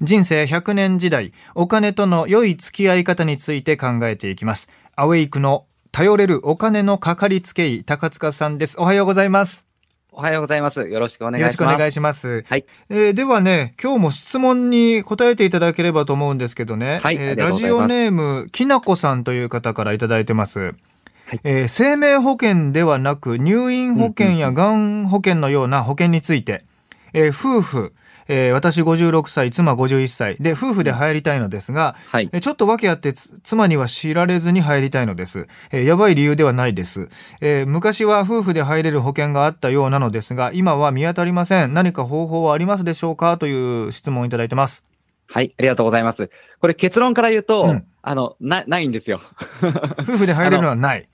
人生100年時代、お金との良い付き合い方について考えていきます。アウェイクの頼れるお金のかかりつけ医、高塚さんです。おはようございます。おはようございます。よろしくお願いします。よろしくお願いします。はい。えー、ではね、今日も質問に答えていただければと思うんですけどね。はい。えー、ラジオネーム、きなこさんという方からいただいてます。はい、えー、生命保険ではなく入院保険やがん保険のような保険について、えー、夫婦、えー、私56歳、妻51歳で夫婦で入りたいのですが、はい、えちょっと訳あって妻には知られずに入りたいのです、えー、やばい理由ではないです、えー、昔は夫婦で入れる保険があったようなのですが今は見当たりません何か方法はありますでしょうか？という質問をいただいてますはい、ありがとうございます。これ結論から言うと、うん、あの、な、ないんですよ。夫婦で入れるのはない。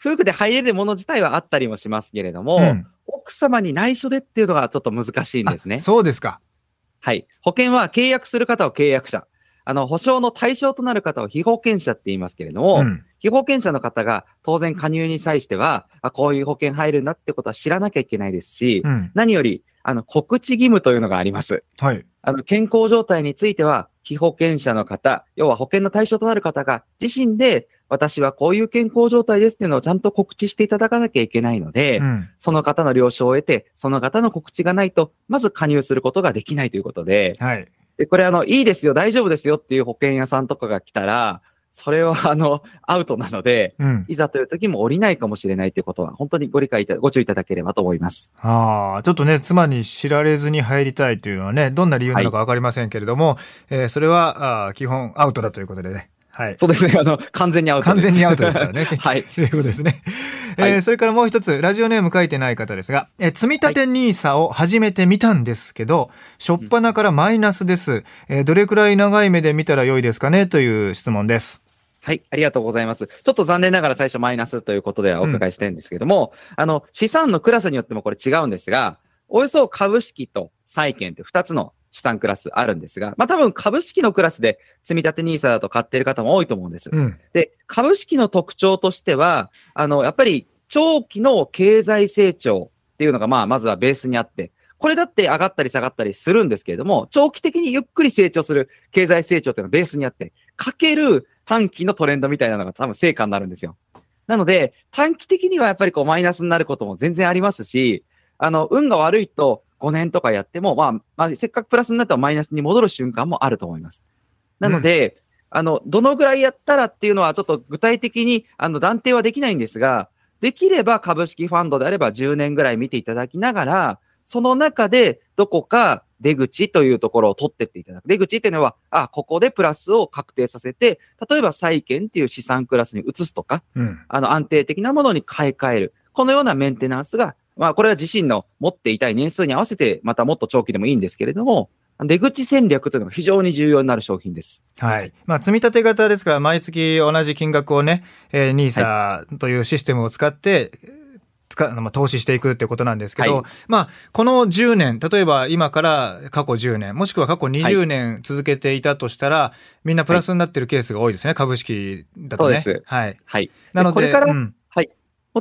夫婦で入れるもの自体はあったりもしますけれども、うん、奥様に内緒でっていうのがちょっと難しいんですね。そうですか。はい。保険は契約する方を契約者。あの、保証の対象となる方を被保険者って言いますけれども、うん、被保険者の方が当然加入に際しては、あこういう保険入るんだってことは知らなきゃいけないですし、うん、何より、あの、告知義務というのがあります。はい。あの、健康状態については、被保険者の方、要は保険の対象となる方が自身で私はこういう健康状態ですっていうのをちゃんと告知していただかなきゃいけないので、うん、その方の了承を得て、その方の告知がないと、まず加入することができないということで、はい。で、これあの、いいですよ、大丈夫ですよっていう保険屋さんとかが来たら、それはあの、アウトなので、うん、いざという時も降りないかもしれないということは、本当にご理解いた、ご注意いただければと思います。ああ、ちょっとね、妻に知られずに入りたいというのはね、どんな理由なのかわかりませんけれども、はい、えー、それはあ基本アウトだということでね。はい。そうですね。あの、完全にアウト完全にアウトですからね。はい。ということですね。えー、はい、それからもう一つ、ラジオネーム書いてない方ですが、えー、積立 NISA を始めてみたんですけど、しょっぱなからマイナスです。えー、どれくらい長い目で見たら良いですかねという質問です。はい、ありがとうございます。ちょっと残念ながら最初マイナスということではお伺いしたいんですけども、うん、あの、資産のクラスによってもこれ違うんですが、およそ株式と債券って2つの資産クラスあるんですが、まあ多分株式のクラスで積み立て NISA だと買っている方も多いと思うんです。うん、で、株式の特徴としては、あの、やっぱり長期の経済成長っていうのがまあまずはベースにあって、これだって上がったり下がったりするんですけれども、長期的にゆっくり成長する経済成長っていうのがベースにあって、かける短期のトレンドみたいなのが多分成果になるんですよ。なので、短期的にはやっぱりこうマイナスになることも全然ありますし、あの、運が悪いと、5年とかやっても、まあ、まあ、せっかくプラスになったらマイナスに戻る瞬間もあると思います。なので、うん、あの、どのぐらいやったらっていうのはちょっと具体的に、あの、断定はできないんですが、できれば株式ファンドであれば10年ぐらい見ていただきながら、その中でどこか出口というところを取ってっていただく。出口っていうのは、あ、ここでプラスを確定させて、例えば債券っていう資産クラスに移すとか、うん、あの安定的なものに買い替える。このようなメンテナンスがまあ、これは自身の持っていたい年数に合わせて、またもっと長期でもいいんですけれども、出口戦略というのが非常に重要になる商品です。はい。まあ、積み立て型ですから、毎月同じ金額をね、えー、NISA というシステムを使って、使まあ、投資していくってことなんですけど、はい、まあ、この10年、例えば今から過去10年、もしくは過去20年続けていたとしたら、はい、みんなプラスになってるケースが多いですね、株式だとね。そうです。はい。はい。なので、これから、うん、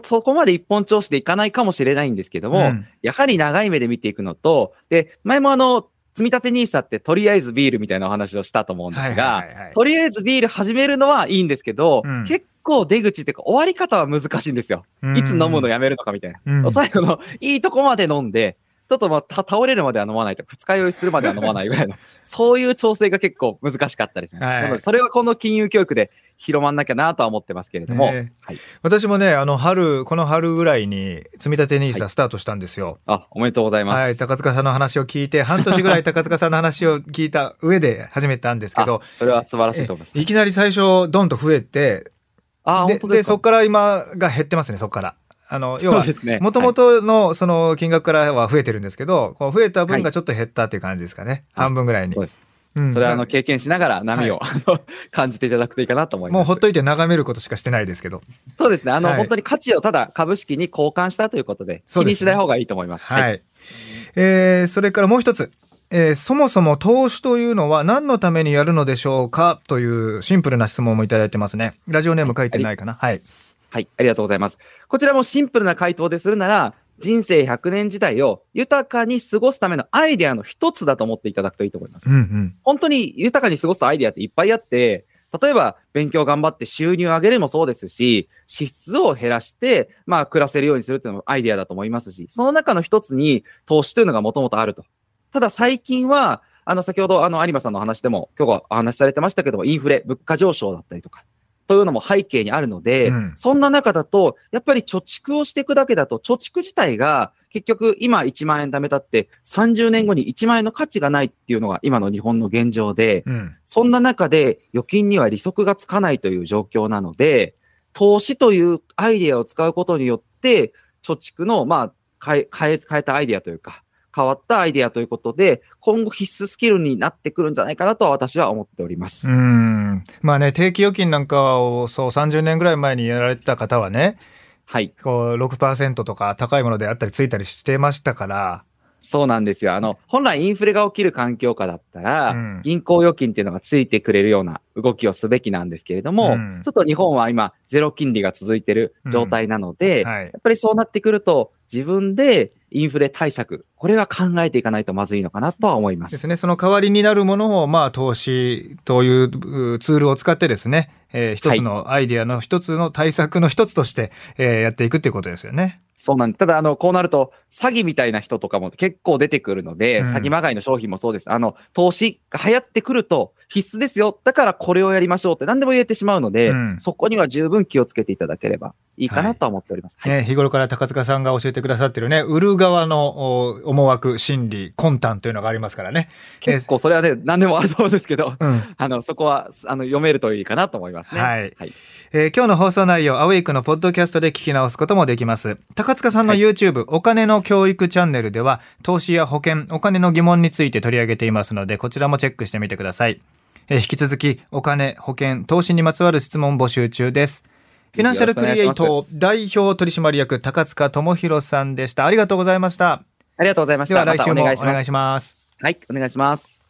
そこまで一本調子でいかないかもしれないんですけども、うん、やはり長い目で見ていくのと、で、前もあの、積み立て NISA ってとりあえずビールみたいなお話をしたと思うんですが、とりあえずビール始めるのはいいんですけど、うん、結構出口っていうか終わり方は難しいんですよ。いつ飲むのやめるのかみたいな。うん、最後のいいとこまで飲んで、ちょっとまあ、倒れるまでは飲まないとか、二日酔いするまでは飲まないぐらいの、そういう調整が結構難しかったりします。はい、なので、それはこの金融教育で広まんなきゃなとは思ってますけれども。はい、私もね、あの、春、この春ぐらいに、積み立て NISA スタートしたんですよ、はい。あ、おめでとうございます。はい、高塚さんの話を聞いて、半年ぐらい高塚さんの話を聞いた上で始めたんですけど、それは素晴らしいと思います。いきなり最初、どんと増えて、あでで、そこから今が減ってますね、そこから。あの、要は、もともとのその金額からは増えてるんですけど、こう増えた分がちょっと減ったっていう感じですかね。はい、半分ぐらいに。それはあの経験しながら波を、はい、感じていただくといいかなと思います。もうほっといて眺めることしかしてないですけど。そうですね。あの、はい、本当に価値をただ株式に交換したということで、気にしない方がいいと思います。はい。はい、えー、それからもう一つ。えー、そもそも投資というのは何のためにやるのでしょうか？というシンプルな質問もいただいてますね。ラジオネーム書いてないかな？はいはい、ありがとうございます。こちらもシンプルな回答でするなら、人生100年時代を豊かに過ごすためのアイデアの一つだと思っていただくといいと思います。うんうん。本当に豊かに過ごすアイデアっていっぱいあって、例えば勉強頑張って収入を上げるもそうですし、支出を減らして、まあ暮らせるようにするっていうのもアイデアだと思いますし、その中の一つに投資というのがもともとあると。ただ最近は、あの先ほどあの有馬さんの話でも今日はお話しされてましたけども、インフレ、物価上昇だったりとか、というのも背景にあるので、うんそんな中だと、やっぱり貯蓄をしていくだけだと、貯蓄自体が結局今1万円貯めたって30年後に1万円の価値がないっていうのが今の日本の現状で、うん。そんな中で預金には利息がつかないという状況なので、投資というアイデアを使うことによって、貯蓄の、まあ、変え、変え、変えたアイデアというか、変わったアイデアということで、今後必須スキルになってくるんじゃないかなとは私は思っております。うん。まあね、定期預金なんかを、そう、30年ぐらい前にやられてた方はね、はい。こう、6%とか高いものであったりついたりしてましたから、そうなんですよ。あの、本来インフレが起きる環境下だったら、うん銀行預金っていうのがついてくれるような動きをすべきなんですけれども、うんちょっと日本は今、ゼロ金利が続いてる状態なので、はいやっぱりそうなってくると、自分でインフレ対策、これは考えていかないとまずいのかなとは思いま。ですすね。その代わりになるものを、まあ、投資といううツールを使ってですね、えー一つのアイデアの一つの対策の一つとして、えーやっていくっていうことですよね。そうなんです。ただ、あの、こうなると、詐欺みたいな人とかも結構出てくるので、うん詐欺まがいの商品もそうです。あの、投資が流行ってくると必須ですよ。だからこれをやりましょうって何でも言えてしまうので、うんそこには十分気をつけていただければいいかなとは思っております。はいね、日頃から高塚さんが教えてくださってるね、売る側のお思惑、心理、魂胆というのがありますからね。結構それはね、何でもあると思うんですけど、うん。あの、そこは、あの、読めるといいかなと思いますね。はいはい。えー今日の放送内容、アウェイクのポッドキャストで聞き直すこともできます。高塚さんのはい YouTube、お金の教育チャンネルでは、投資や保険、お金の疑問について取り上げていますので、こちらもチェックしてみてください。えー引き続き、お金、保険、投資にまつわる質問募集中です。フィナンシャルクリエイト代表取締役高塚智博さんでした。ありがとうございました。ありがとうございました。では来週もおまたお願いします願いします。はい、お願いします。